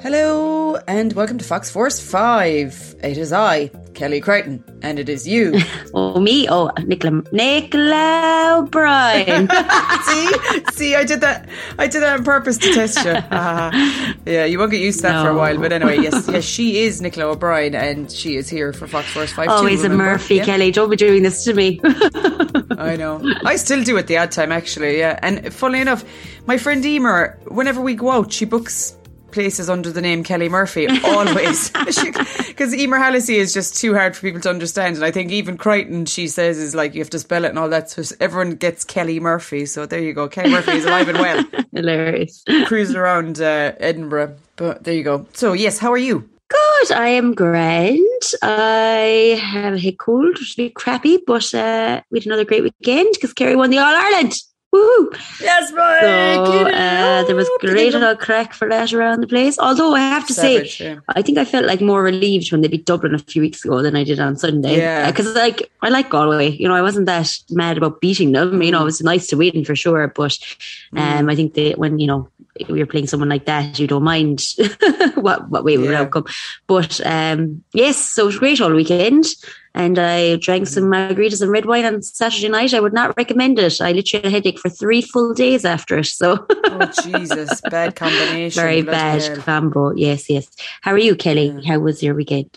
Hello and welcome to Fox Force 5. It is I, Kelly Crichton, and it is you. Oh, me? Oh, Nicola, Nicola O'Brien. see? See, I did that I did that on purpose to test you. Ah, yeah, you won't get used to that for a while. But anyway, yes, yes, she is Nicola O'Brien and she is here for Fox Force 5 too, Always a? Murphy, Yeah. Kelly. Don't be doing this to me. I know. I still do at the ad time, actually. Yeah, and funnily enough, my friend Emer, whenever we go out, she books places under the name Kelly Murphy always because Emer Hallisey is just too hard for people to understand, and I think even Crichton, she says, is like you have to spell it and all that. So everyone gets Kelly Murphy. So there you go. Kelly Murphy is alive and well, Hilarious. cruising around uh, Edinburgh. But there you go. So yes, how are you? Good. I am grand. I have a head cold, which is a bit crappy, but uh, we had another great weekend because Kerry won the All Ireland. Woohoo! Yes, So uh, there was great old crack for that around the place. Although I have to Savage, say, yeah. I think I felt like more relieved when they beat Dublin a few weeks ago than I did on Sunday. Yeah. Because like I like Galway, you know, I wasn't that mad about beating them. You know, it was nice to win for sure. But um, I think that when you know we were playing someone like that, you don't mind what what way we would Yeah. outcome. But um, yes, so it was great all weekend. And I drank some margaritas and red wine on Saturday night. I would not recommend it. I literally had a headache for three full days after it. So Oh Jesus, bad combination. very bad hell. combo. Yes, yes. How are you, Kelly? How was your weekend?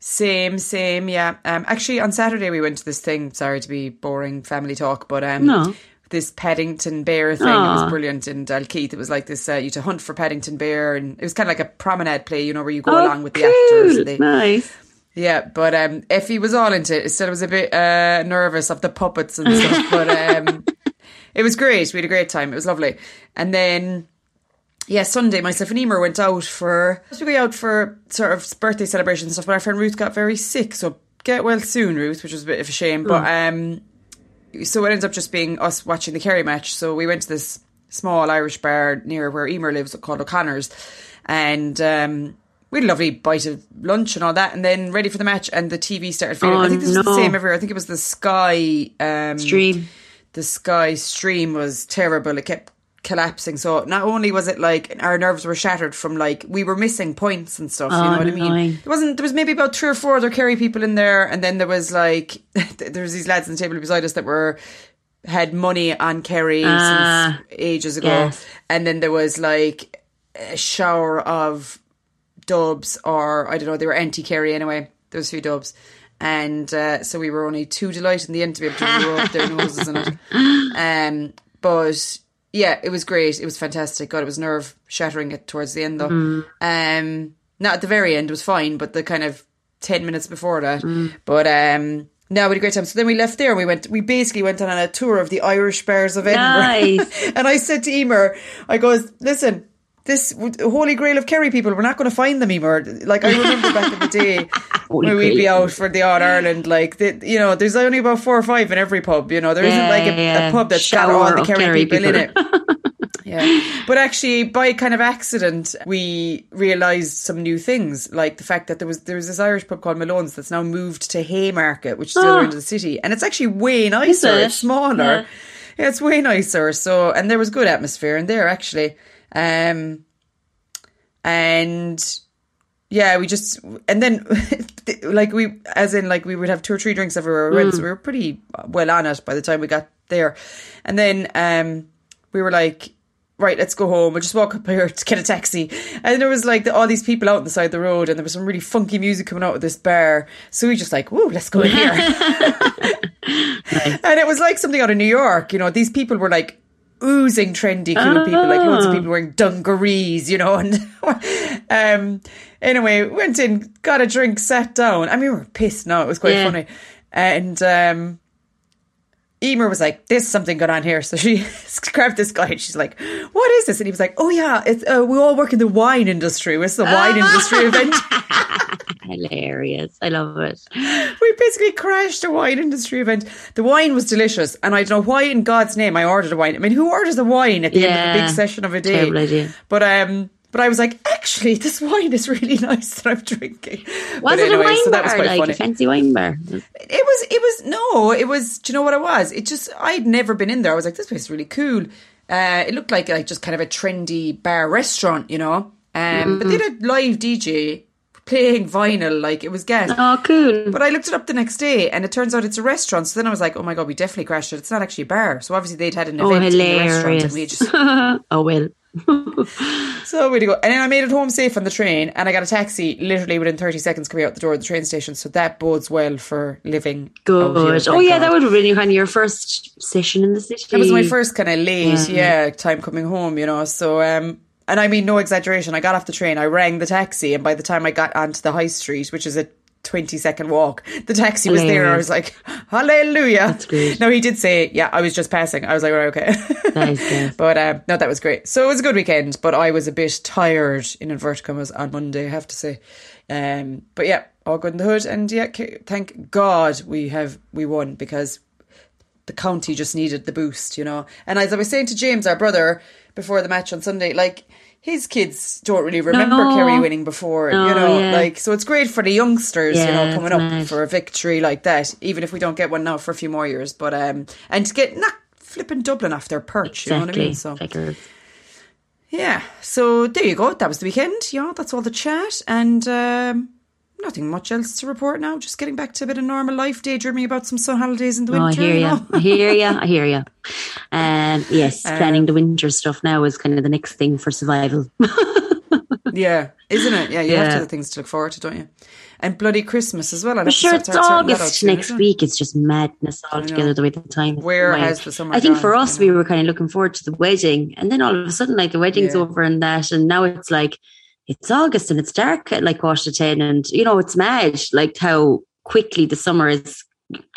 Same, same, yeah. Um, actually, on Saturday we went to this thing. Sorry to be boring family talk, but um, No. This Paddington Bear thing. It was brilliant in Dalkeith. It was like this. Uh, you to hunt for Paddington Bear, and it was kind of like a promenade play, you know, where you go Oh, along with the actors. And they, Nice. yeah, but um, Effie was all into it. Still, was a bit uh, nervous of the puppets and stuff, but um, it was great. We had a great time. It was lovely. And then, yeah, Sunday, myself and Emer went out for we go out for sort of birthday celebrations and stuff. But our friend Ruth got very sick, so get well soon, Ruth, which was a bit of a shame. But um, so it ends up just being us watching the Kerry match. So we went to this small Irish bar near where Emer lives called O'Connor's, and um, we had a lovely bite of lunch and all that, and then ready for the match, and the TV started fading. Oh, I think this was the same everywhere. I think it was the Sky um, Stream. The Sky stream was terrible. It kept collapsing. So not only was it like our nerves were shattered from like we were missing points and stuff. you Oh, know what I mean? annoying. There wasn't. There was maybe about three or four other Kerry people in there, and then there was like there was these lads on the table beside us that were had money on Kerry Ah, since ages ago, yes. and then there was like a shower of dubs, or I don't know, they were anti Kerry anyway. There was a few dubs. And uh, so we were only too delighted in the end to be able to rub their noses in it. Um, but yeah, it was great. It was fantastic. God, it was nerve shattering it towards the end though. Um, not at the very end, it was fine, but the kind of 10 minutes before that. But um, no, we had a great time. So then we left there and we went, we basically went on a tour of the Irish bars of Edinburgh. Nice. and I said to Emer, I goes, listen, this holy grail of Kerry people, we're not going to find them, anymore. Like, I remember back in the day when we'd be out for the All Ireland, like, the, you know, there's only about four or five in every pub, you know, there isn't like a, yeah. a pub that's got all the Kerry, Kerry people, in it. Yeah. But actually, by kind of accident, we realised some new things, like the fact that there was there was this Irish pub called Malone's that's now moved to Haymarket, which is the other end of the city, and it's actually way nicer. it? It's smaller. Yeah. Yeah. it's way nicer. So, and there was good atmosphere in there actually. Um, and yeah, we just and then like we as in like we would have two or three drinks everywhere we went, so we were pretty well on it by the time we got there. And then um we were like, right, let's go home. We'll just walk up here to get a taxi. And there was like the, all these people out on the side of the road, and there was some really funky music coming out of this bar. So we just like, whoa, let's go in here. And it was like something out of New York. You know, these people were like oozing trendy cool people, like loads of people wearing dungarees, you know. And um, anyway, went in, got a drink, sat down. I mean, we were pissed now. It was quite Yeah. funny. And um, Emer was like, "There's something going on here." So she grabbed this guy and she's like, "What is this?" And he was like, "Oh yeah, it's uh, we all work in the wine industry. It's the wine industry event." Hilarious. I love it. we basically crashed a wine industry event. The wine was delicious, and I don't know why in God's name I ordered a wine. I mean, who orders a wine at the end of a big session of a day? But um, But I was like, actually, this wine is really nice that I'm drinking. Was But it anyway, a wine so bar? that was quite like funny. a fancy wine bar? It was, it was, no, it was, do you know what it was? It just, I'd never been in there. I was like, this place is really cool. Uh, it looked like, like just kind of a trendy bar restaurant, you know? Um, But they had a live DJ playing vinyl, like it was gas. Oh, cool. But I looked it up the next day and it turns out it's a restaurant. So then I was like, oh my God, we definitely crashed it. It's not actually a bar. So obviously they'd had an Oh, event in the restaurant and we just, oh, well. so way to go. And then I made it home safe on the train and I got a taxi literally within 30 seconds coming out the door of the train station. So that bodes well for living. out here, Good. Oh, yeah, God. that would have been kind of your first session in the city. That was my first kind of late, yeah. time coming home, you know. So, um, and I mean, no exaggeration. I got off the train, I rang the taxi, and by the time I got onto the high street, which is a 20 second walk, the taxi was there. I was like, hallelujah. That's great. No, he did say, yeah, I was just passing. I was like, right, okay. Nice, nice. but um, no, that was great. So it was a good weekend, but I was a bit tired in inverted commas on Monday, I have to say. Um, but yeah, all good in the hood. And yeah, thank God we have, we won because the county just needed the boost, you know. And as I was saying to James, our brother, before the match on Sunday, like his kids don't really remember No. Kerry winning before, No, you know. yeah. Like so, it's great for the youngsters, you know, coming up mad. for a victory like that. Even if we don't get one now for a few more years, but um, and to get not flipping Dublin off their perch, you know what I mean? So yeah, so there you go. That was the weekend. Yeah, that's all the chat and. um Nothing much else to report now. Just getting back to a bit of normal life, daydreaming about some sun holidays in the Oh, I hear you know? I hear you. I hear you. Um, yes, planning the winter stuff now is kind of the next thing for survival. Yeah, isn't it? Yeah, you have to Yeah. have things to look forward to, don't you? And bloody Christmas as well. I'll For have to sure, it's August soon, next it? week. It's just madness altogether the way the time. Where has the summer I think gone, for us, we were kind of looking forward to the wedding, and then all of a sudden, like the wedding's Yeah. over and that, and now it's like it's August and it's dark at like quarter to ten, and you know it's mad, like how quickly the summer is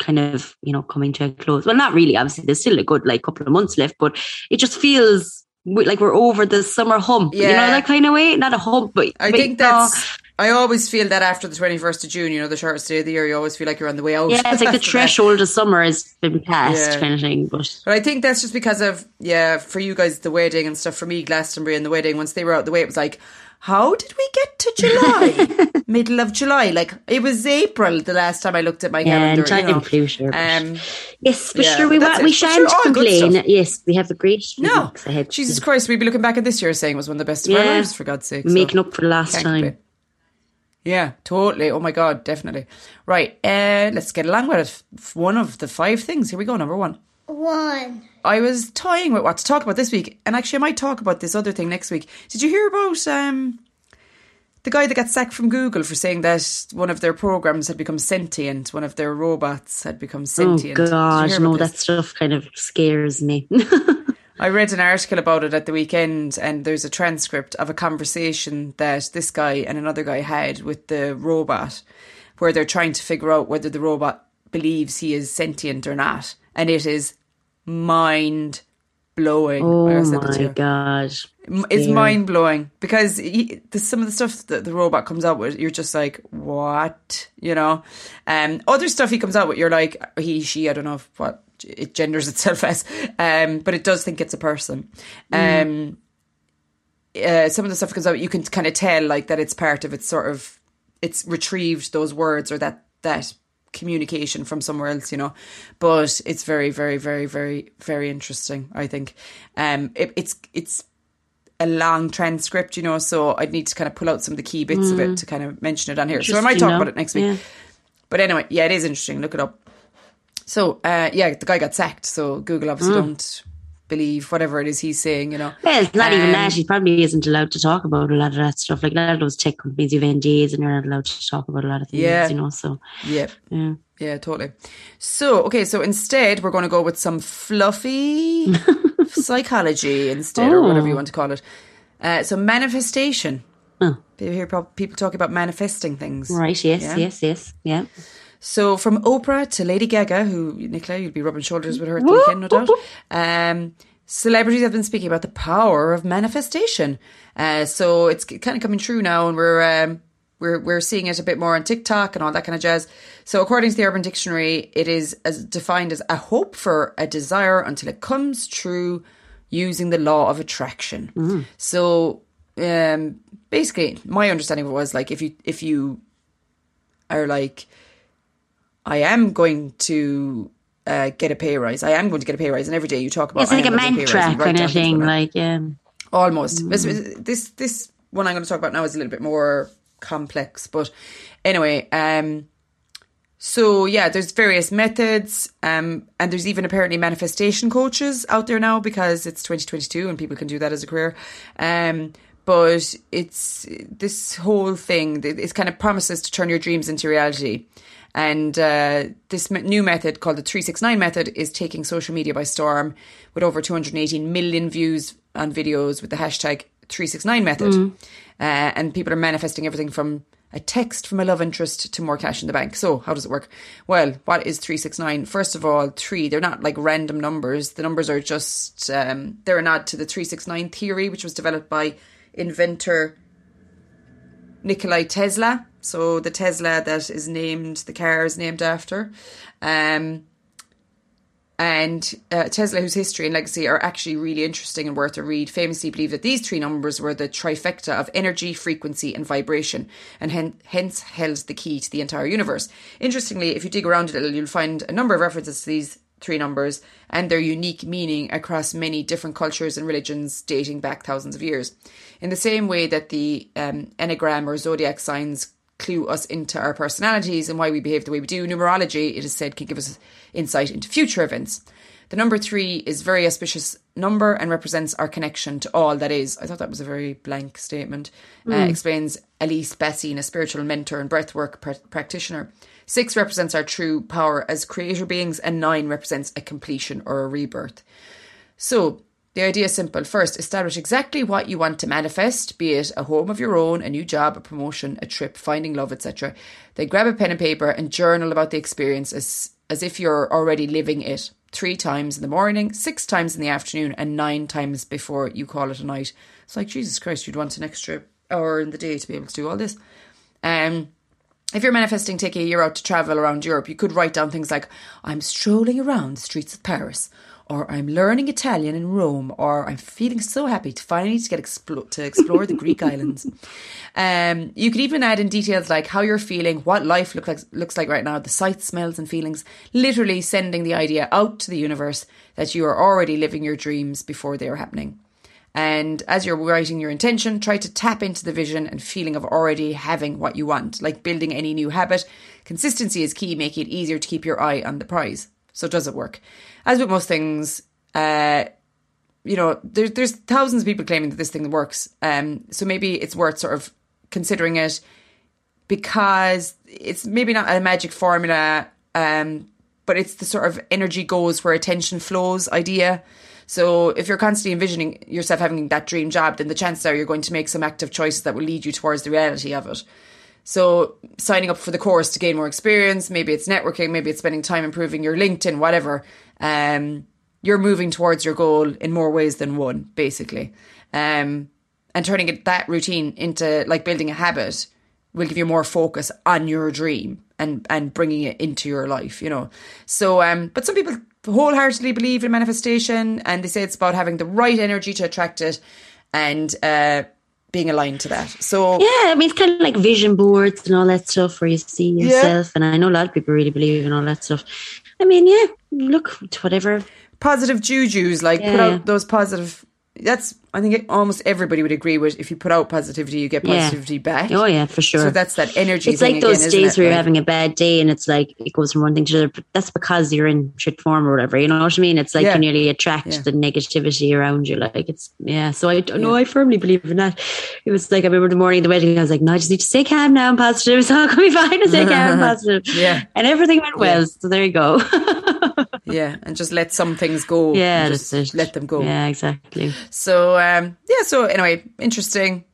kind of you know coming to a close. Well, not really. Obviously, there's still a good like couple of months left, but it just feels like we're over the summer hump. You know that kind of way. Not a hump, but I but, think uh, that's. I always feel that after the 21st of June, you know, the shortest day of the year, you always feel like you're on the way out. yeah, it's like the threshold of summer has been passed, Yeah. kind of thing. But But I think that's just because of, yeah, for you guys, the wedding and stuff. For me, Glastonbury and the wedding, once they were out the way, it was like, how did we get to July? Middle of July. Like, it was April the last time I looked at my Yeah, calendar. and time you know. flew, sure. Um, Yes, but Yeah, sure, we, but that's wa- we it. But sure, shan't all good complain. Yes, we have a great no. weeks ahead. Jesus Christ, we'd be looking back at this year saying it was one of the best of our lives, for God's sake. so Making up for the last can't time. complain. Yeah, totally. Oh my God, definitely. Right, uh, let's get along with it. One of the five things. Here we go, number one. One. I was toying with what to talk about this week, and actually, I might talk about this other thing next week. Did you hear about um, the guy that got sacked from Google for saying that one of their programs had become sentient, one of their robots had become Oh sentient? Oh hear no, this? that stuff kind of scares me. I read an article about it at the weekend, and there's a transcript of a conversation that this guy and another guy had with the robot, where they're trying to figure out whether the robot believes he is sentient or not, and it is mind blowing. oh my God. It's Scary. mind blowing because he, the, some of the stuff that the robot comes out with, you're just like, what, you know? Um, other stuff he comes out with, you're like, he, she, I don't know if- what it genders itself as, um, but it does think it's a person. Um, uh, some of the stuff comes out, you can kind of tell like that it's part of its sort of, it's retrieved those words or that that communication from somewhere else, you know. But it's very, very, very, very, very interesting. I think, um, it, it's it's a long transcript, you know, so I'd need to kind of pull out some of the key bits of it to kind of mention it on here. So I might talk though. about it next week. Yeah. But anyway, yeah, it is interesting. Look it up. So, uh, yeah, the guy got sacked. So Google obviously don't believe whatever it is he's saying, you know. Well, it's not even Um, that. He probably isn't allowed to talk about a lot of that stuff. Like a lot of those tech companies, you've NDAs and you're not allowed to talk about a lot of things, Yeah. you know. So, Yeah. yeah. Yeah, totally. So, okay, so instead we're going to go with some fluffy psychology instead, or whatever you want to call it. Uh, so, manifestation. Oh. You hear people talking about manifesting things. Right, yes, Yeah. yes, yes, yeah. So, from Oprah to Lady Gaga, who, Nicola, you'll be rubbing shoulders with her at the weekend, no doubt. Um, celebrities have been speaking about the power of manifestation. Uh, so, it's kind of coming true now, and we're. Um, we're, we're seeing it a bit more on TikTok and all that kind of jazz. So, according to the Urban Dictionary, it is as defined as a hope for a desire until it comes true using the law of attraction. So, um, basically, my understanding of it was like if you if you are like, I am going to uh, get a pay rise. I am going to get a pay rise, and every day you talk about It's like a am going to get mantra kind of thing. Like, yeah. Almost. This, this this one I'm going to talk about now is a little bit more complex, but anyway, um, so yeah, there's various methods, um, and there's even apparently manifestation coaches out there now because it's 2022 and people can do that as a career. Um, but it's this whole thing. It's kind of promises to turn your dreams into reality. And uh, this new method called the 369 method is taking social media by storm with over 218 million views on videos with the hashtag 369 method. Uh, and people are manifesting everything from a text from a love interest to more cash in the bank. So, how does it work? Well, what is 369? First of all, three, they're not like random numbers. The numbers are just, um, they're a nod to the 369 theory, which was developed by inventor Nikolai Tesla. So the Tesla that is named, the car is named after. Um, and uh, Tesla, whose history and legacy are actually really interesting and worth a read, famously believed that these three numbers were the trifecta of energy, frequency, and vibration, and hen- hence held the key to the entire universe. Interestingly, if you dig around a little, you'll find a number of references to these three numbers and their unique meaning across many different cultures and religions dating back thousands of years. In the same way that the um, Enneagram or zodiac signs clue us into our personalities and why we behave the way we do, numerology, it is said, can give us insight into future events. The number three is very auspicious number and represents our connection to all that is. I thought that was a very blank statement. Uh, explains Elise Bassin, a spiritual mentor and breathwork pr- practitioner. Six represents our true power as creator beings, and nine represents a completion or a rebirth. So, the idea is simple. First, establish exactly what you want to manifest, be it a home of your own, a new job, a promotion, a trip, finding love, etc. Then grab a pen and paper and journal about the experience as, as if you're already living it. Three times in the morning, six times in the afternoon, and nine times before you call it a night. It's like, Jesus Christ, you'd want an extra hour in the day to be able to do all this. Um, if you're manifesting taking a year out to travel around Europe, you could write down things like, I'm strolling around the streets of Paris, or I'm learning Italian in Rome, or I'm feeling so happy to finally to get explo- to explore the Greek islands. Um, you could even add in details like how you're feeling, what life look like, looks like right now, the sights, smells, and feelings, literally sending the idea out to the universe that you are already living your dreams before they are happening. And as you're writing your intention, try to tap into the vision and feeling of already having what you want, like building any new habit. Consistency is key, making it easier to keep your eye on the prize. So, does it work? As with most things, uh, you know, there's there's thousands of people claiming that this thing works. Um, so maybe it's worth sort of considering it because it's maybe not a magic formula, um, but it's the sort of energy goes where attention flows idea. So if you're constantly envisioning yourself having that dream job, then the chances are you're going to make some active choices that will lead you towards the reality of it. So signing up for the course to gain more experience, maybe it's networking, maybe it's spending time improving your LinkedIn, whatever. Um, you're moving towards your goal in more ways than one, basically. Um, and turning it, that routine into like building a habit will give you more focus on your dream and and bringing it into your life you know so um but some people wholeheartedly believe in manifestation and they say it's about having the right energy to attract it and uh being aligned to that so Yeah, I mean, it's kind of like vision boards and all that stuff where you see yourself. And I know a lot of people really believe in all that stuff. I mean, yeah, look, it's whatever. positive jujus like put out those positive that's I think almost everybody would agree with if you put out positivity you get Yeah. positivity back Oh, yeah, for sure. so that's that energy it's like those again, days it? where you're having a bad day and it's like it goes from one thing to the other. But that's because you're in shit form or whatever. You know what I mean? It's like Yeah. you nearly attract Yeah. the negativity around you. Like it's yeah. So I don't know. I firmly believe in that. It was like I remember the morning of the wedding. I was like, no, I just need to stay calm now and positive. It's all gonna be fine. And stay calm and positive. Yeah. And everything went well. So there you go. yeah and just let some things go yeah. Just let them go Yeah. Exactly. so um yeah so anyway interesting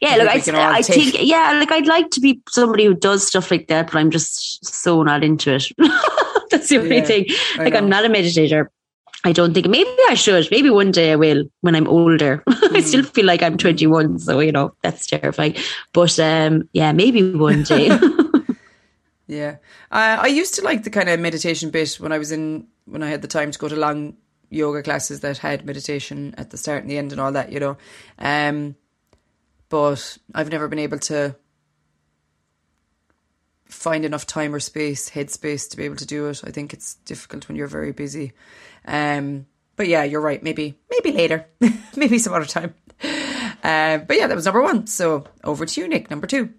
Yeah, I look, think I, I think, yeah, like I'd like to be somebody who does stuff like that, but I'm just so not into it. That's the only Yeah, thing. Like, I'm not a meditator. I don't think maybe I should. Maybe one day I will when I'm older. I still Hmm. feel like I'm 21, so you know that's terrifying. But um, yeah, maybe one day. Yeah, uh, I used to like the kind of meditation bit when I was in when I had the time to go to long yoga classes that had meditation at the start and the end and all that, you know. Um, but I've never been able to find enough time or space, headspace to be able to do it. I think it's difficult when you're very busy. Um, but yeah, you're right. Maybe, maybe later, maybe some other time. Uh, but yeah, that was number one. So over to you, Nick. Number two.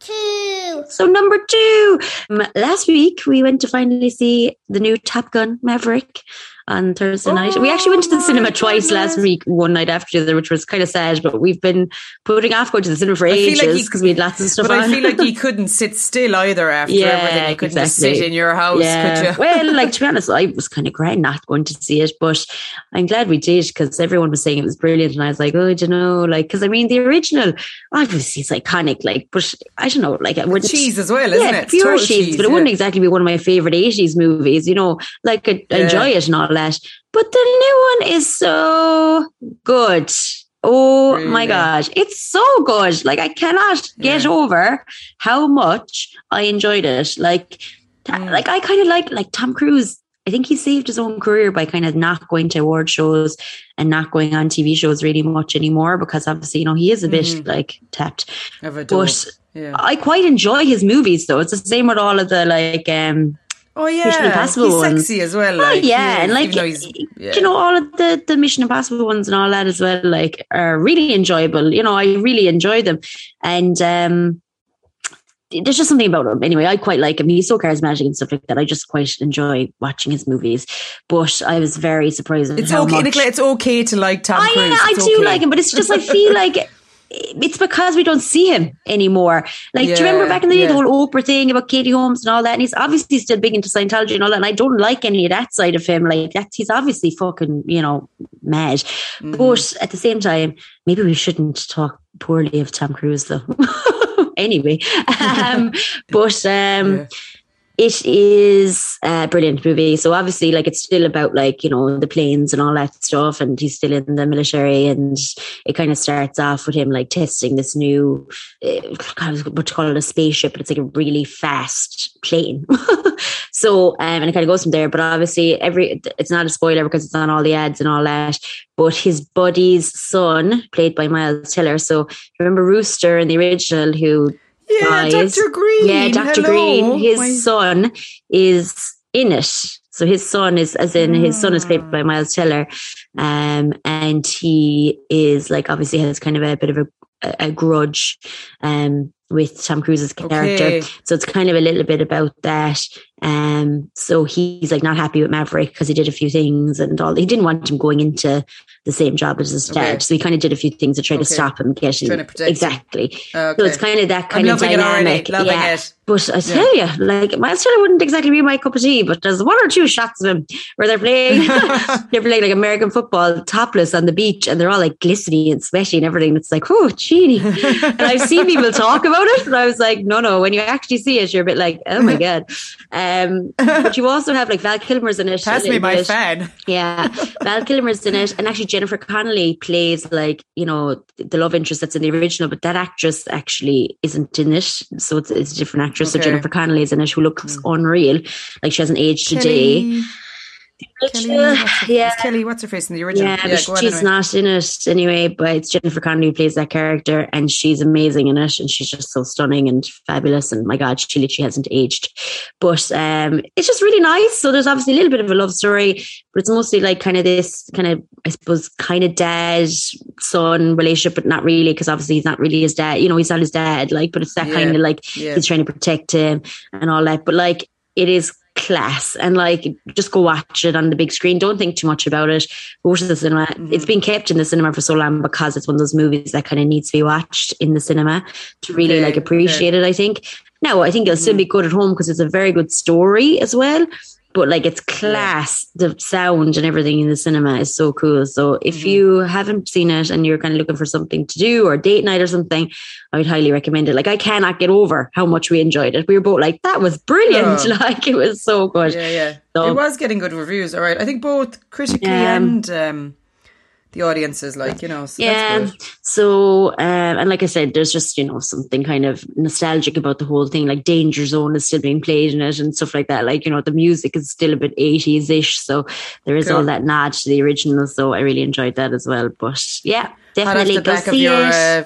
Two. So number two. Um, last week we went to finally see the new Top Gun Maverick on Thursday oh, night. We actually went to the oh, cinema goodness. twice last week, one night after the other, which was kind of sad. But we've been putting off going to the cinema for ages because like we had lots of stuff. But on. I feel like you couldn't sit still either after yeah, everything. You couldn't exactly. sit in your house, yeah. well, like to be honest, I was kind of grand not going to see it, but I'm glad we did because everyone was saying it was brilliant, and I was like, oh, I don't know, like because I mean the original obviously it's iconic, like, but I don't know, like it wouldn't cheese as well, isn't yeah, it? Pure cheese, cheese, but it wouldn't exactly be one of my favorite '80s movies, you know. Like I enjoy it and all that. But the new one is so good. Oh really? my gosh, it's so good. Like I cannot get yeah. over how much I enjoyed it. Like mm. like I kind of like like Tom Cruise. I think he saved his own career by kind of not going to award shows and not going on TV shows really much anymore because obviously, you know, he is a bit mm. like tapped. But yeah. I quite enjoy his movies though. It's the same with all of the like um Oh yeah, Mission Impossible he's sexy as well. Oh, like, oh yeah, and like yeah. you know all of the the Mission Impossible ones and all that as well. Like are really enjoyable. You know, I really enjoy them, and um, there's just something about him. Anyway, I quite like him. He's so charismatic and stuff like that. I just quite enjoy watching his movies. But I was very surprised. It's okay, much... It's okay to like Tom Cruise. I, yeah, I do okay. like him, but it's just I feel like it's because we don't see him anymore. Like, yeah, do you remember back in the day, yeah. the whole Oprah thing about Katie Holmes and all that? And he's obviously still big into Scientology and all that. And I don't like any of that side of him. Like, that he's obviously fucking, you know, mad. Mm-hmm. But at the same time, maybe we shouldn't talk poorly of Tom Cruise, though. anyway, um, but um, yeah it is a brilliant movie. So obviously, like it's still about like you know the planes and all that stuff, and he's still in the military, and it kind of starts off with him like testing this new, uh, what to call it, a spaceship, but it's like a really fast plane. so um, and it kind of goes from there. But obviously, every it's not a spoiler because it's on all the ads and all that. But his buddy's son, played by Miles Teller. So remember Rooster in the original, who yeah, Dr. Green. Yeah, Dr. Hello. Green. His My... son is in it. So his son is, as in his son is played by Miles Teller, um, and he is like obviously has kind of a bit of a, a grudge, um, with Tom Cruise's character. Okay. So it's kind of a little bit about that. Um, so he's like not happy with Maverick because he did a few things and all. He didn't want him going into the same job as his dad, okay. so he kind of did a few things to try okay. to stop him getting exactly. So it's kind of that kind I'm of dynamic. yeah. It. But I tell yeah. you, like Miles Teller wouldn't exactly be my cup of tea. But there's one or two shots of him where they're playing, they're playing like American football topless on the beach, and they're all like glistening and sweaty and everything. It's like, oh, genie. and I've seen people talk about it, and I was like, no, no. When you actually see it, you're a bit like, oh my god. Um, but you also have like Val Kilmer's in it. Pass me my bit. fan. Yeah, Val Kilmer's in it, and actually Jennifer Connelly plays like you know the love interest that's in the original, but that actress actually isn't in it, so it's, it's a different actress. Okay. So Jennifer Connelly is in it, who looks mm. unreal, like she hasn't aged today. Kelly, what's yeah. Kelly, what's her face in the original? Yeah, yeah she's anyway. not in it anyway. But it's Jennifer Connelly who plays that character, and she's amazing in it, and she's just so stunning and fabulous. And my God, she literally hasn't aged. But um, it's just really nice. So there's obviously a little bit of a love story, but it's mostly like kind of this kind of, I suppose, kind of dad son relationship, but not really, because obviously he's not really his dad. You know, he's not his dad. Like, but it's that yeah. kind of like yeah. he's trying to protect him and all that. But like, it is class and like just go watch it on the big screen. Don't think too much about it. Go to the cinema. Mm-hmm. It's been kept in the cinema for so long because it's one of those movies that kind of needs to be watched in the cinema to really okay. like appreciate okay. it. I think. No, I think it'll mm-hmm. still be good at home because it's a very good story as well but like it's class. The sound and everything in the cinema is so cool. So if mm-hmm. you haven't seen it and you're kind of looking for something to do or date night or something i would highly recommend it. Like i cannot get over how much we enjoyed it. We were both like that was brilliant. Oh. like it was so good. Yeah yeah. So, it was getting good reviews. All right. I think both critically and um the audience is like you know so yeah so um, and like i said there's just you know something kind of nostalgic about the whole thing like danger zone is still being played in it and stuff like that like you know the music is still a bit 80s ish so there is cool. all that nod to the original so i really enjoyed that as well but yeah definitely go see your, it uh,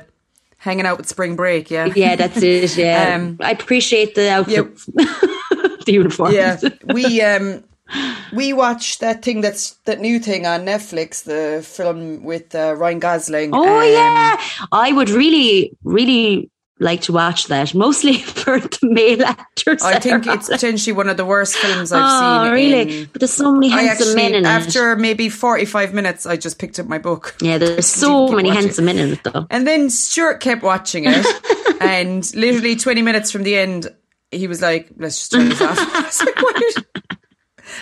hanging out with spring break. Yeah, Yeah, that's it. Yeah, Um, I appreciate the outfits, the uniforms. yeah. We um we watched that thing that's that new thing on Netflix, the film with uh, Ryan Gosling. Oh Um, yeah, I would really, really like to watch that, mostly for the male actors. I think it's potentially one of the worst films I've Oh, seen. really? in- but there's so many handsome men actually, in it. after maybe forty-five minutes, I just picked up my book. Yeah, there's so many handsome men in it, though. And then Stuart kept watching it, and literally 20 minutes from the end, he was like, let's just turn this off. I was like, "What?"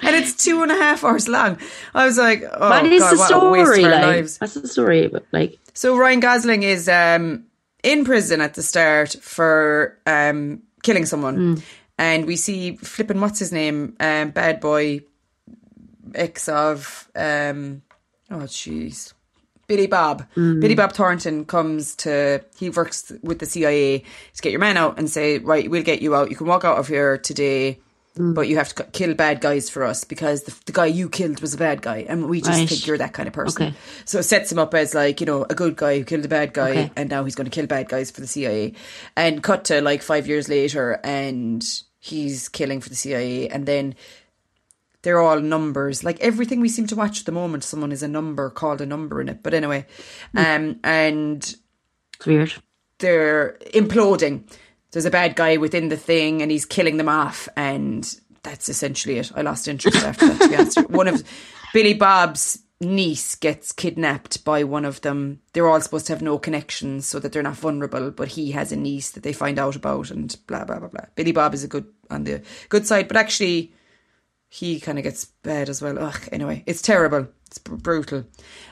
And it's two and a half hours long. I was like, oh, what is God, the what a waste story like? What's the story? But like, So Ryan Gosling is um, in prison at the start for um, killing someone. And we see flipping, what's his name? Um, bad boy, ex of, um, oh, jeez. Billy Bob. Billy Bob Thornton comes to, he works with the CIA to get your man out and say, right, we'll get you out. You can walk out of here today, but you have to kill bad guys for us because the, the guy you killed was a bad guy. And we just Right. think you're that kind of person. Okay. So it sets him up as like, you know, a good guy who killed a bad guy Okay. and now he's going to kill bad guys for the CIA. And cut to like five years later and he's killing for the CIA and then they're all numbers. Like everything we seem to watch at the moment, someone is a number called a number in it. But anyway, um, and it's weird. they're imploding. There's a bad guy within the thing and he's killing them off and that's essentially it. I lost interest after that to be honest. One of Billy Bob's niece gets kidnapped by one of them. They're all supposed to have no connections so that they're not vulnerable, but he has a niece that they find out about and blah blah blah blah. Billy Bob is a good on the good side, but actually he kind of gets bad as well. Ugh, anyway, it's terrible. It's br- brutal.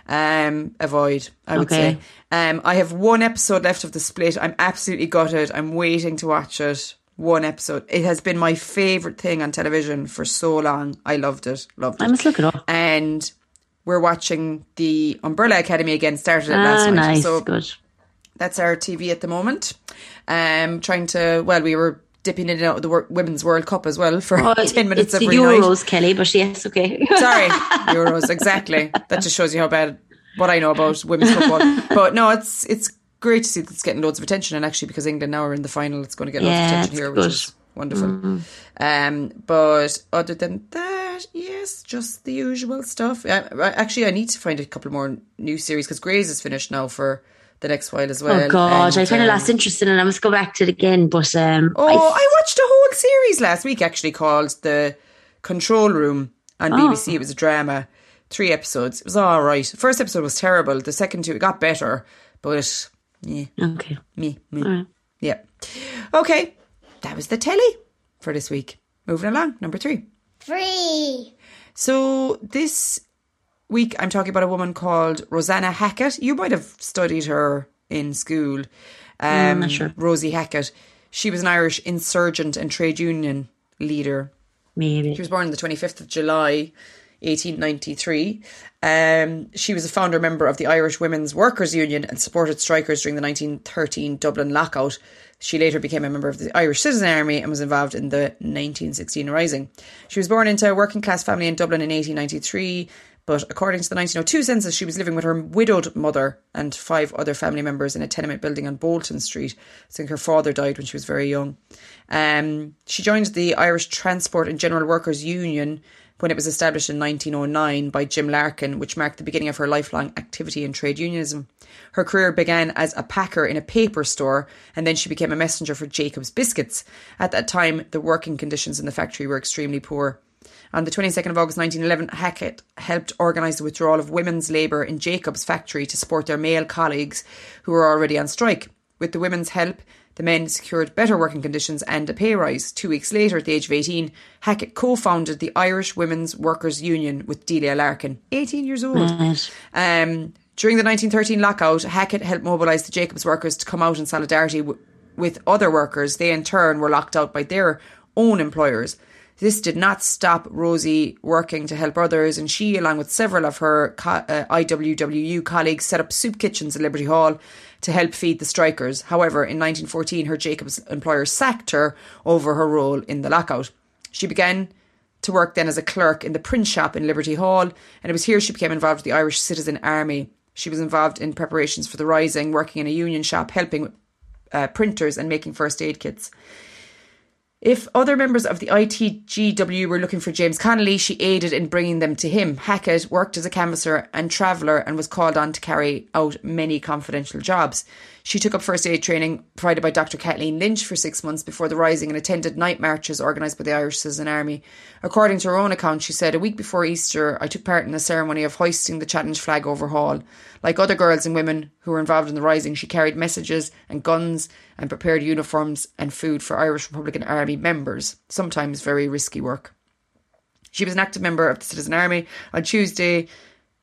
Um, avoid, I would Okay. say. Um, I have one episode left of the split. I'm absolutely gutted. I'm waiting to watch it. One episode. It has been my favorite thing on television for so long. I loved it. Loved it. I must look it up. and we're watching the Umbrella Academy again. Started it last Ah, night. nice, So good. that's our TV at the moment. Um, trying to well, we were dipping in and out of the wor- Women's World Cup as well for ten minutes it's every the night. Euros, Kelly, but yes, okay. Sorry, Euros, exactly. That just shows you how bad what I know about women's football. But no, it's it's great to see that it's getting loads of attention, and actually because England now are in the final, it's going to get lots Yeah, of attention here, good. which is wonderful. Um, but other than that, yes, just the usual stuff. Uh, actually, I need to find a couple more new series because Grey's is finished now for the next while as well. oh God, I And, kind of um, lost interest in it. I must go back to it again, but um, Oh, I- I watched a whole series last week actually called The Control Room on BBC. It was a drama, three episodes. It was all right. First episode was terrible. The second two, it got better, but yeah, okay. me, me. right. Yeah. Okay, that was the telly for this week. Moving along, number three. Free. So this week I'm talking about a woman called Rosanna Hackett. You might have studied her in school. Um, not sure. Rosie Hackett. She was an Irish insurgent and trade union leader. Maybe. She was born on the 25th of July, 1893. Um, she was a founder member of the Irish Women's Workers' Union and supported strikers during the 1913 Dublin lockout. She later became a member of the Irish Citizen Army and was involved in the 1916 Rising. She was born into a working class family in Dublin in 1893, but according to the 1902 census, she was living with her widowed mother and five other family members in a tenement building on Bolton Street. I think her father died when she was very young. Um, she joined the Irish Transport and General Workers Union when it was established in 1909 by Jim Larkin, which marked the beginning of her lifelong activity in trade unionism. Her career began as a packer in a paper store, and then she became a messenger for Jacob's Biscuits. At that time, the working conditions in the factory were extremely poor. On the 22nd of August 1911, Hackett helped organise the withdrawal of women's labour in Jacob's factory to support their male colleagues who were already on strike. With the women's help, the men secured better working conditions and a pay rise. Two weeks later, at the age of 18, Hackett co founded the Irish Women's Workers' Union with Delia Larkin, 18 years old. Um, during the 1913 lockout, Hackett helped mobilise the Jacobs workers to come out in solidarity w- with other workers. They, in turn, were locked out by their own employers. This did not stop Rosie working to help others, and she, along with several of her uh, IWWU colleagues, set up soup kitchens at Liberty Hall to help feed the strikers. However, in 1914, her Jacobs employer sacked her over her role in the lockout. She began to work then as a clerk in the print shop in Liberty Hall, and it was here she became involved with the Irish Citizen Army. She was involved in preparations for the rising, working in a union shop, helping uh, printers and making first aid kits. If other members of the ITGW were looking for James Connolly, she aided in bringing them to him. Hackett worked as a canvasser and traveller and was called on to carry out many confidential jobs. She took up first aid training provided by Dr. Kathleen Lynch for six months before the rising and attended night marches organised by the Irish Citizen Army. According to her own account, she said, A week before Easter, I took part in a ceremony of hoisting the challenge flag over Hall. Like other girls and women who were involved in the rising, she carried messages and guns and prepared uniforms and food for Irish Republican Army members, sometimes very risky work. She was an active member of the Citizen Army on Tuesday,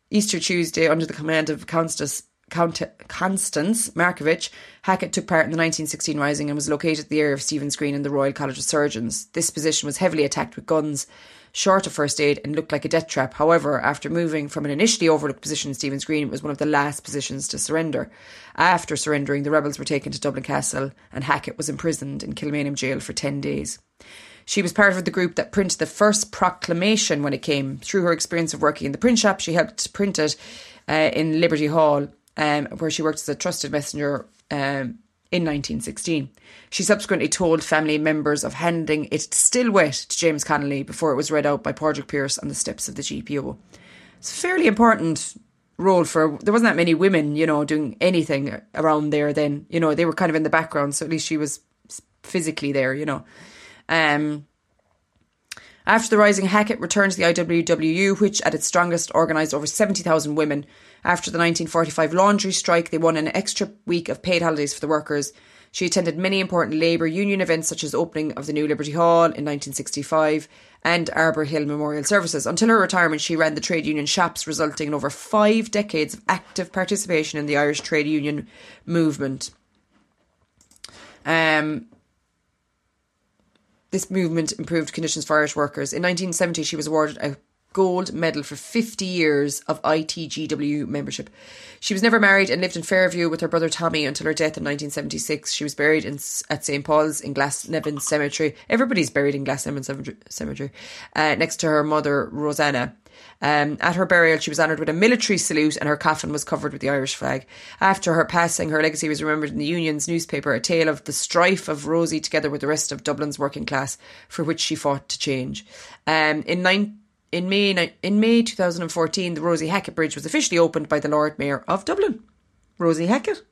Easter Tuesday, under the command of Countess Count- Constance Markievicz, Hackett took part in the 1916 Rising and was located at the area of Stephen's Green in the Royal College of Surgeons. This position was heavily attacked with guns, short of first aid, and looked like a death trap. However, after moving from an initially overlooked position in Stephen's Green, it was one of the last positions to surrender. After surrendering, the rebels were taken to Dublin Castle, and Hackett was imprisoned in Kilmainham jail for 10 days. She was part of the group that printed the first proclamation when it came. Through her experience of working in the print shop, she helped print it uh, in Liberty Hall um, where she worked as a trusted messenger um, in 1916. She subsequently told family members of handing it still wet to James Connolly before it was read out by Padraig Pearse on the steps of the GPO. It's a fairly important role for there wasn't that many women, you know, doing anything around there then. You know, they were kind of in the background, so at least she was physically there, you know. Um after the rising, Hackett returned to the IWWU, which at its strongest organised over 70,000 women. After the 1945 laundry strike, they won an extra week of paid holidays for the workers. She attended many important labour union events such as opening of the new Liberty Hall in 1965 and Arbour Hill Memorial Services. Until her retirement, she ran the trade union shops, resulting in over five decades of active participation in the Irish trade union movement. Um, this movement improved conditions for Irish workers. In 1970, she was awarded a gold medal for 50 years of ITGW membership. She was never married and lived in Fairview with her brother Tommy until her death in 1976. She was buried in, at St. Paul's in Glasnevin Cemetery. Everybody's buried in Glasnevin Cemetery, uh, next to her mother, Rosanna. Um, at her burial, she was honoured with a military salute and her coffin was covered with the Irish flag. After her passing, her legacy was remembered in the Union's newspaper, a tale of the strife of Rosie together with the rest of Dublin's working class, for which she fought to change. Um, in nine, in May in May 2014, the Rosie Hackett Bridge was officially opened by the Lord Mayor of Dublin, Rosie Hackett.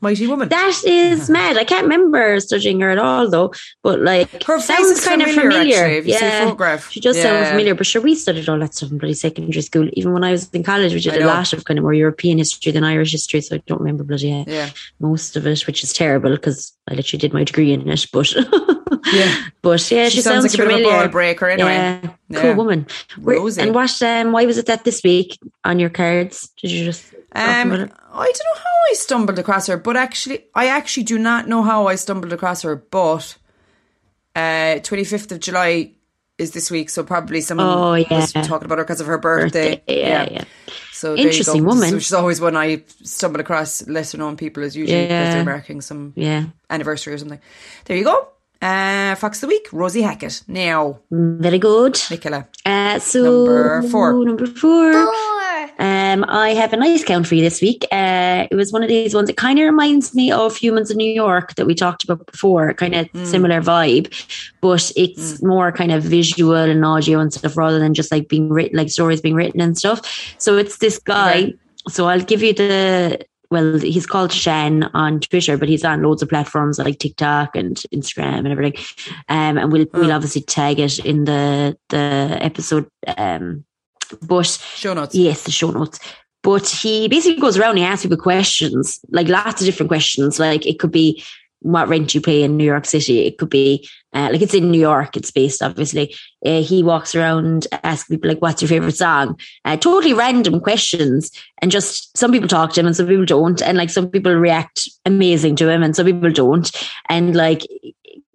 Mighty woman. That is mad. I can't remember studying her at all though. But like her sounds kind familiar, of familiar. Actually, yeah. She does yeah. sound familiar, but sure we studied all that stuff in bloody secondary school. Even when I was in college, we did a lot of kind of more European history than Irish history, so I don't remember bloody uh, yeah. most of it, which is terrible because I literally did my degree in it. But yeah. But yeah, she, she sounds like familiar. a bit of a ball breaker anyway. Yeah. Cool woman. Rosie. And what um why was it that this week on your cards? Did you just um, I don't know how I stumbled across her, but actually, I actually do not know how I stumbled across her. But twenty uh, fifth of July is this week, so probably someone oh, yeah. was talking about her because of her birthday. birthday. Yeah, yeah, yeah. So interesting woman. So she's always one I stumble across. Lesser known people is usually because Yeah. they're marking some Yeah. anniversary or something. There you go. Uh, Fox of the week, Rosie Hackett. Now, Very good. Nicola. Uh, so Number four. Number four. four. Um, I have a nice count for you this week. Uh, it was one of these ones. It kind of reminds me of Humans in New York that we talked about before. Kind of similar vibe, but it's more kind of visual and audio and stuff rather than just like being written, like stories being written and stuff. So it's this guy. Okay. So I'll give you the. Well, he's called Shan on Twitter, but he's on loads of platforms like TikTok and Instagram and everything. Um, and we'll we'll obviously tag it in the the episode. Um, but Show notes. Yes, the show notes. But he basically goes around and he asks people questions, like lots of different questions. Like it could be what rent you pay in New York City. It could be uh, like it's in New York. It's based obviously. Uh, he walks around asking people like, "What's your favorite song?" Uh, totally random questions, and just some people talk to him and some people don't, and like some people react amazing to him and some people don't, and like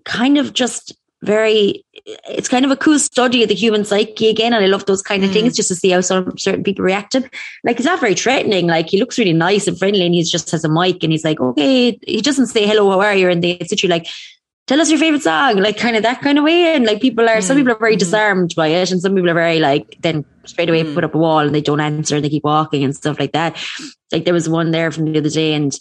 kind of just very it's kind of a cool study of the human psyche again and i love those kind of Mm. things just to see how some certain people react reacted like he's not very threatening like he looks really nice and friendly and he just has a mic and he's like okay he doesn't say hello how are you and they sit you like tell us your favorite song, like kind of that kind of way. And like people are, some mm. people are very mm-hmm. disarmed by it, and some people are very like then straight away mm. put up a wall and they don't answer and they keep walking and stuff like that. Like there was one there from the other day, and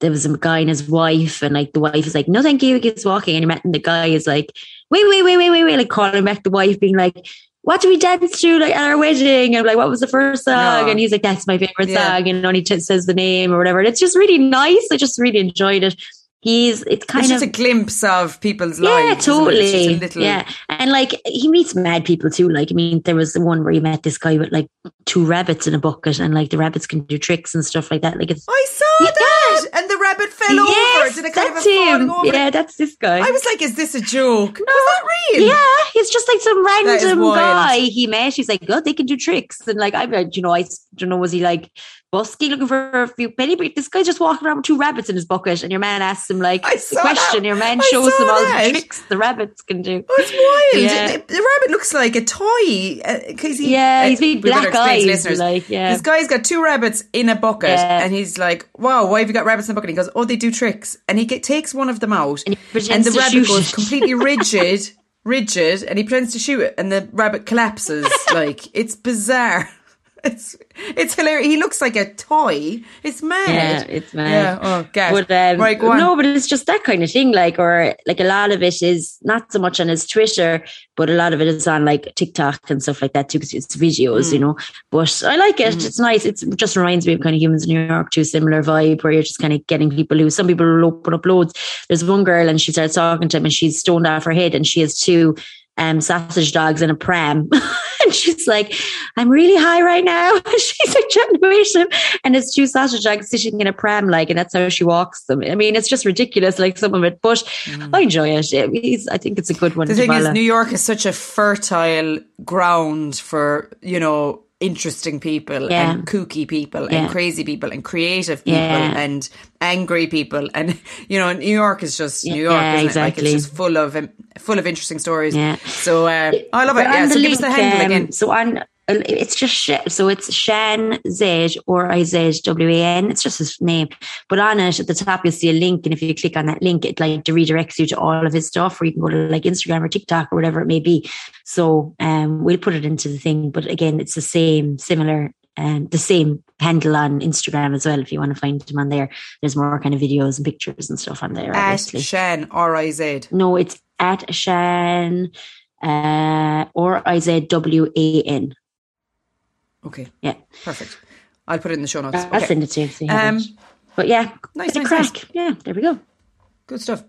there was a guy and his wife, and like the wife is like, "No, thank you," he keeps walking, and he met and the guy is like, "Wait, wait, wait, wait, wait, wait," like calling back the wife, being like. What do we dance to like at our wedding? And like, what was the first song? No. And he's like, "That's my favorite Yeah. song." And only t- says the name or whatever. And it's just really nice. I just really enjoyed it. He's it's kind It's of just a glimpse of people's yeah, lives. it? Totally. little, Yeah, and like he meets mad people too. Like I mean, there was the one where he met this guy with like two rabbits in a bucket, and like the rabbits can do tricks and stuff like that. Like it's I saw Yeah. that, and the rabbit fell yes, over. Did it kind of a that's him. Yeah, that's this guy. I was like, "Is this a joke? No, was that real?" yeah, he's just like some random guy he met. He's like, oh, they can do tricks, and like I, you know, I don't know, was he like busky looking for a few penny? But this guy's just walking around with two rabbits in his bucket, and your man asks him like the question. that. Your man I shows him all that. the tricks the rabbits can do. Oh, it's wild. Yeah. The, rabbit looks like a toy. Because he, Yeah, uh, he's big black eyes, listeners. like, yeah. This guy's got two rabbits in a bucket, Yeah. and he's like, "Wow, why have you got rabbits in a bucket?" And he goes, "Oh, they do tricks." And he get, takes one of them out, And and, the rabbit goes completely rigid, rigid, and he pretends to shoot it, and the rabbit collapses. like it's bizarre. It's it's hilarious. He looks like a toy. It's mad. Yeah, it's mad. Yeah. Oh, gosh. But um, right, go no, but it's just that kind of thing. Like, or like a lot of it is not so much on his Twitter, but a lot of it is on like TikTok and stuff like that too, because it's videos, Mm. you know. But I like it. It's nice. It's, it just reminds me of kind of humans in New York too, similar vibe where you're just kind of getting people who some people will open up loads. There's one girl and she starts talking to him and she's stoned off her head and she has two um, sausage dogs in a pram. and she's like, I'm really high right now. she's like chatting about him. And it's two sausage dogs sitting in a pram, like, and that's how she walks them. I mean, it's just ridiculous, like some of it, but I enjoy it. I think it's a good one. The thing is. New York is such a fertile ground for, you know, interesting people Yeah. and kooky people Yeah. and crazy people and creative people Yeah. and angry people. And, you know, New York is just New York, isn't it? Like exactly. it's just full of, um, full of interesting stories. Yeah. So, uh, I love it. But Yeah. So the give us the handle um, again. So on, it's just Sh- so it's Shan Z or I Z W A N. It's just his name. But on it at the top you'll see a link, and if you click on that link, it like redirects you to all of his stuff, or you can go to like Instagram or TikTok or whatever it may be. So um, we'll put it into the thing. But again, it's the same, similar. Um, the same handle on Instagram as well. If you want to find him on there, there's more kind of videos and pictures and stuff on there. At obviously. Shan, R I Z. No, it's at Shan uh, or I Z W A N. Okay. Yeah. Perfect. I'll put it in the show notes. I'll Okay. send it to you. So you Um. But yeah, nice, bit of nice, crack. nice. Yeah, there we go. Good stuff.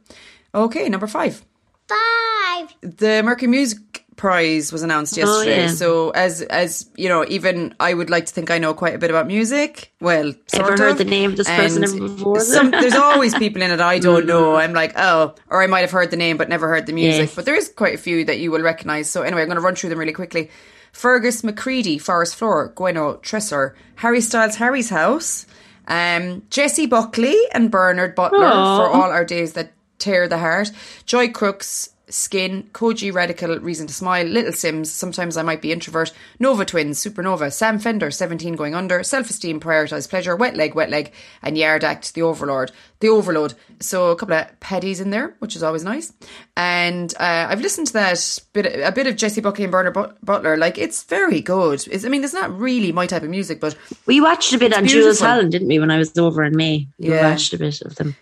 Okay. Number five. Five. the Mercury Music Prize was announced yesterday. Oh, yeah. So as as you know, even I would like to think I know quite a bit about music. Well, sort Ever heard of. the name of this person And ever before? Some, there's always people in it I don't know. I'm like, oh, or I might have heard the name but never heard the music. Yes. But there is quite a few that you will recognise. So anyway, I'm going to run through them really quickly. Fergus McCreadie, Forest Floor, Gwenno Tresor, Harry Styles, Harry's House, um, Jessie Buckley and Bernard Butler Aw. for all our days that tear the heart, Joy Crookes, Skin, Kojey Radical, Reason to Smile, Little Simz, Sometimes I Might Be Introvert, Nova Twins, Supernova, Sam Fender, 17 Going Under, Self Esteem, Prioritise Pleasure, Wet Leg, Wet Leg, and Yard Act, The Overlord, The Overload. So a couple of paddies in there, which is always nice. And uh, I've listened to that bit, a bit of Jessie Buckley and Bernard But- Butler. Like it's very good. It's, I mean, it's not really my type of music, but We watched a bit on Jools beautiful. Holland, didn't we, when I was over in May? We Yeah. watched a bit of them.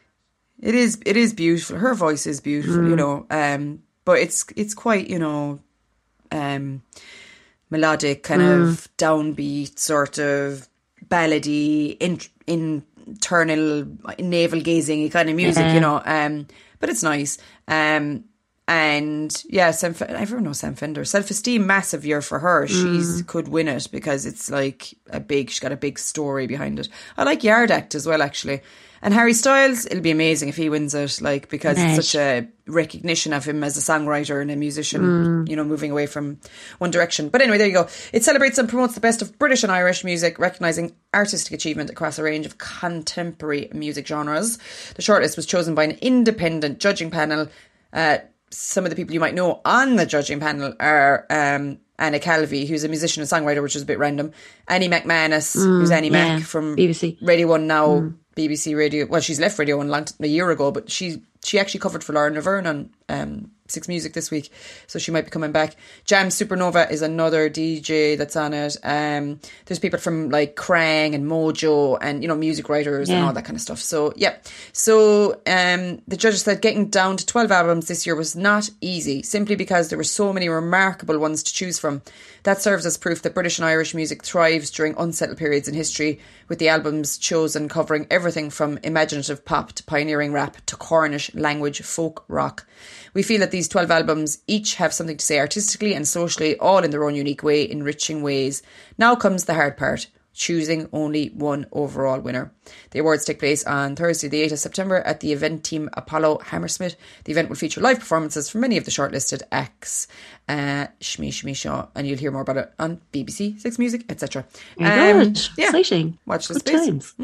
It is it is beautiful. Her voice is beautiful, Mm. you know. Um but it's it's quite, you know, um melodic, kind Mm. of downbeat, sort of ballady, in, internal navel gazing kind of music, Yeah. you know. Um but it's nice. Um and yeah, Sam, everyone knows Sam Fender. Self esteem, massive year for her. She's Mm. could win it because it's like a big. She's got a big story behind it. I like Yard Act as well, actually. And Harry Styles, it'll be amazing if he wins it, like because Right. it's such a recognition of him as a songwriter and a musician. Mm. You know, moving away from one direction. But anyway, there you go. It celebrates and promotes the best of British and Irish music, recognizing artistic achievement across a range of contemporary music genres. The shortlist was chosen by an independent judging panel. Uh, some of the people you might know on the judging panel are um, Anna Calvi, who's a musician and songwriter, which is a bit random. Annie Macmanus, who's Annie Mac from BBC. Radio One now, BBC Radio. Well, she's left Radio One long, a year ago, but she she actually covered for Lauren Laverne on um, Six Music this week, so she might be coming back. Jamz Supernova is another DJ that's on it. Um, there's people from like Kerrang and Mojo and you know music writers and all that kind of stuff. So yeah, so um, the judges said getting down to twelve albums this year was not easy, simply because there were so many remarkable ones to choose from. That serves as proof that British and Irish music thrives during unsettled periods in history, with the albums chosen covering everything from imaginative pop to pioneering rap to Cornish language folk rock. We feel that these 12 albums each have something to say artistically and socially, all in their own unique way, enriching ways. Now comes the hard part choosing only one overall winner. The awards take place on Thursday, the 8th of September, at the Eventim Apollo Hammersmith. The event will feature live performances from many of the shortlisted acts, uh, Shmi Shmi Shaw, and you'll hear more about it on BBC Six Music, etc. Very good. Exciting. Watch this space. times.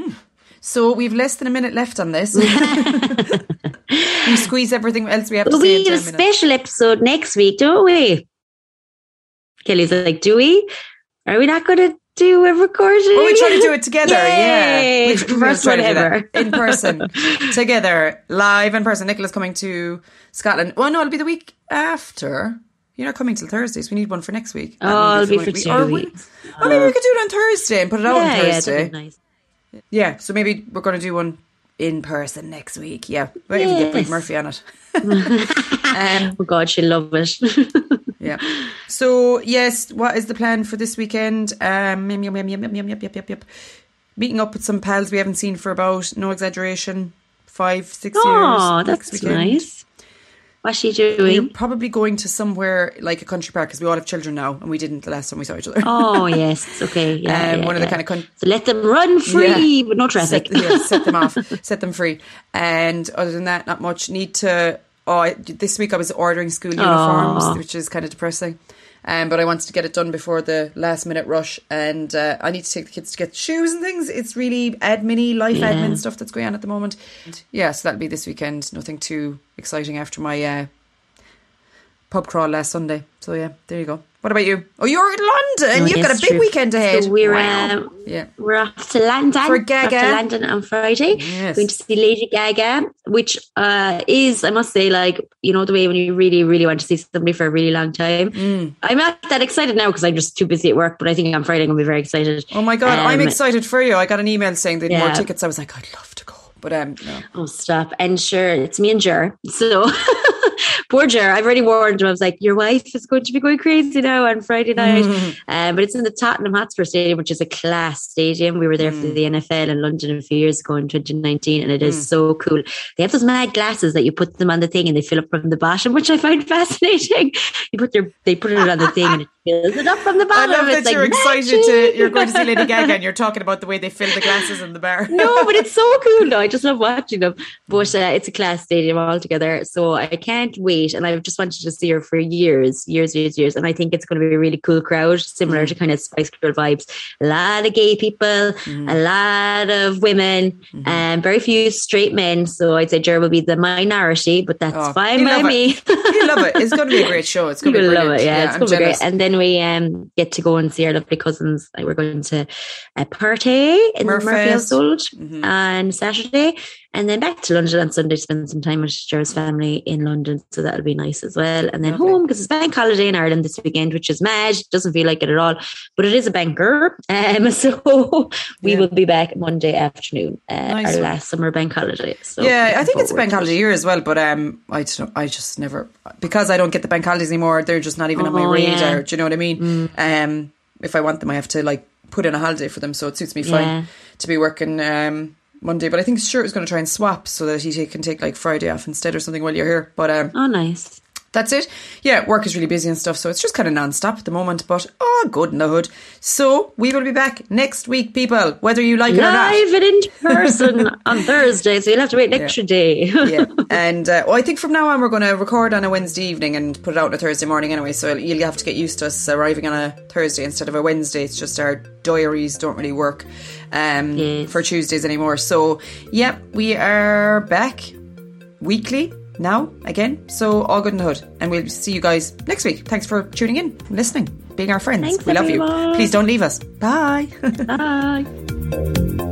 So we've less than a minute left on this. we squeeze everything else we have to But say we have a minute. special episode next week, don't we? Kelly's like, do we? Are we not going to do a recording? Well, we try to do it together, Yay! yeah. We- we First try to one ever. in person, together, live in person. Nicola's coming to Scotland. Well, no, it'll be the week after. You're not coming till Thursday, so we need one for next week. Oh, it'll be for the two or we- weeks. Well, maybe we could do it on Thursday and put it out on Yeah, yeah, Thursday. be nice. Yeah, so maybe we're going to do one in person next week. Yeah, but even get Brig Yes. Murphy on it. um, Oh God, she'll love it. Yeah. So yes, what is the plan for this weekend? Um, yum, yum, yum, yum, yum, yum, yum, yum, yum, yum. meeting up with some pals we haven't seen for about no exaggeration five six oh, years. Oh, that's weekend. nice. What's she We're doing? probably going to somewhere like a country park because we all have children now, and we didn't the last time we saw each other. Oh yes, okay. Yeah, um, yeah, one of the kind of con- So let them run free, but no traffic. Set, yeah, set them off, set them free. And other than that, not much. Need to. Oh, I, this week I was ordering school uniforms, Aw. which is kind of depressing. Um, but I wanted to get it done before the last minute rush, and uh, I need to take the kids to get shoes and things. It's really admin life Yeah. admin stuff that's going on at the moment. Yeah, so that'll be this weekend. Nothing too exciting after my uh, pub crawl last Sunday. So yeah, there you go. What about you? Oh, you're in London. Oh, You've got a big true. weekend ahead. So we're Wow. um, yeah. we're off to London. For Gaga. to London on Friday. Yes. Going to see Lady Gaga, which uh, is, I must say, like you know, the way when you really, really want to see somebody for a really long time. Mm. I'm not that excited now because I'm just too busy at work. But I think on Friday I'm gonna be very excited. Oh my god, I'm Um, excited for you. I got an email saying they had more tickets. I was like, I'd love to go. But um no. Oh, stop. And sure, it's me and Jer. So poor Jer. I've already warned him. I was like, your wife is going to be going crazy now on Friday night. Um, but it's in the Tottenham Hotspur Stadium, which is a class stadium. We were there for the NFL in London a few years ago in 2019, and it is so cool. They have those mad glasses that you put them on the thing and they fill up from the bottom, which I find fascinating. You put their, they put it on the thing and it fills it up from the bottom. I love that It's like you're excited magic. to you're going to see Lady Gaga and you're talking about the way they fill the glasses in the bar. no, but it's so cool. though. I just love watching them. But uh, it's a class stadium altogether, so I can't wait. And I've just wanted to see her for years, years, years, years. And I think it's going to be a really cool crowd, similar to kind of Spice Girl vibes. A lot of gay people, a lot of women, and very few straight men. So I'd say Jer will be the minority, but that's Oh, fine by me. you love it. It's going to be a great show. It's going to be brilliant. love it. Yeah, it's going to be great. And then we um, get to go and see our lovely cousins. Like, We're going to a party in. Murphy household Mhm. on Saturday, and then back to London on Sunday to spend some time with Jer's family in London. So that'll be nice as well. And then Lovely. home because it's bank holiday in Ireland this weekend, which is mad. Doesn't feel like it at all, but it is a banker. Um, so we Yeah. will be back Monday afternoon, uh, Nice our last summer bank holiday. So yeah, I think it's a bank holiday here as well, but um, I don't, I just never because I don't get the bank holidays anymore. They're just not even on my Oh, radar. yeah. Do you know what I mean? Um, if I want them, I have to like put in a holiday for them, so it suits me fine Yeah. to be working um Monday. But I think Stuart is going to try and swap so that he can take like Friday off instead or something while you're here. But um, Oh, nice. That's it. Yeah, work is really busy and stuff, so it's just kind of non-stop at the moment. But oh, good in the hood. So we will be back next week, people, whether you like it or not. Live and in person on Thursday, so you'll have to wait an extra day. yeah, and uh, well, I think from now on we're going to record on a Wednesday evening and put it out on a Thursday morning anyway. So you'll have to get used to us arriving on a Thursday instead of a Wednesday. It's just our diaries don't really work um, Yes. for Tuesdays anymore. So yeah, we are back weekly now again. So all good in the hood, and we'll see you guys next week. Thanks for tuning in, and listening, being our friends. Thanks, we love you. Please don't leave us. Bye. Bye.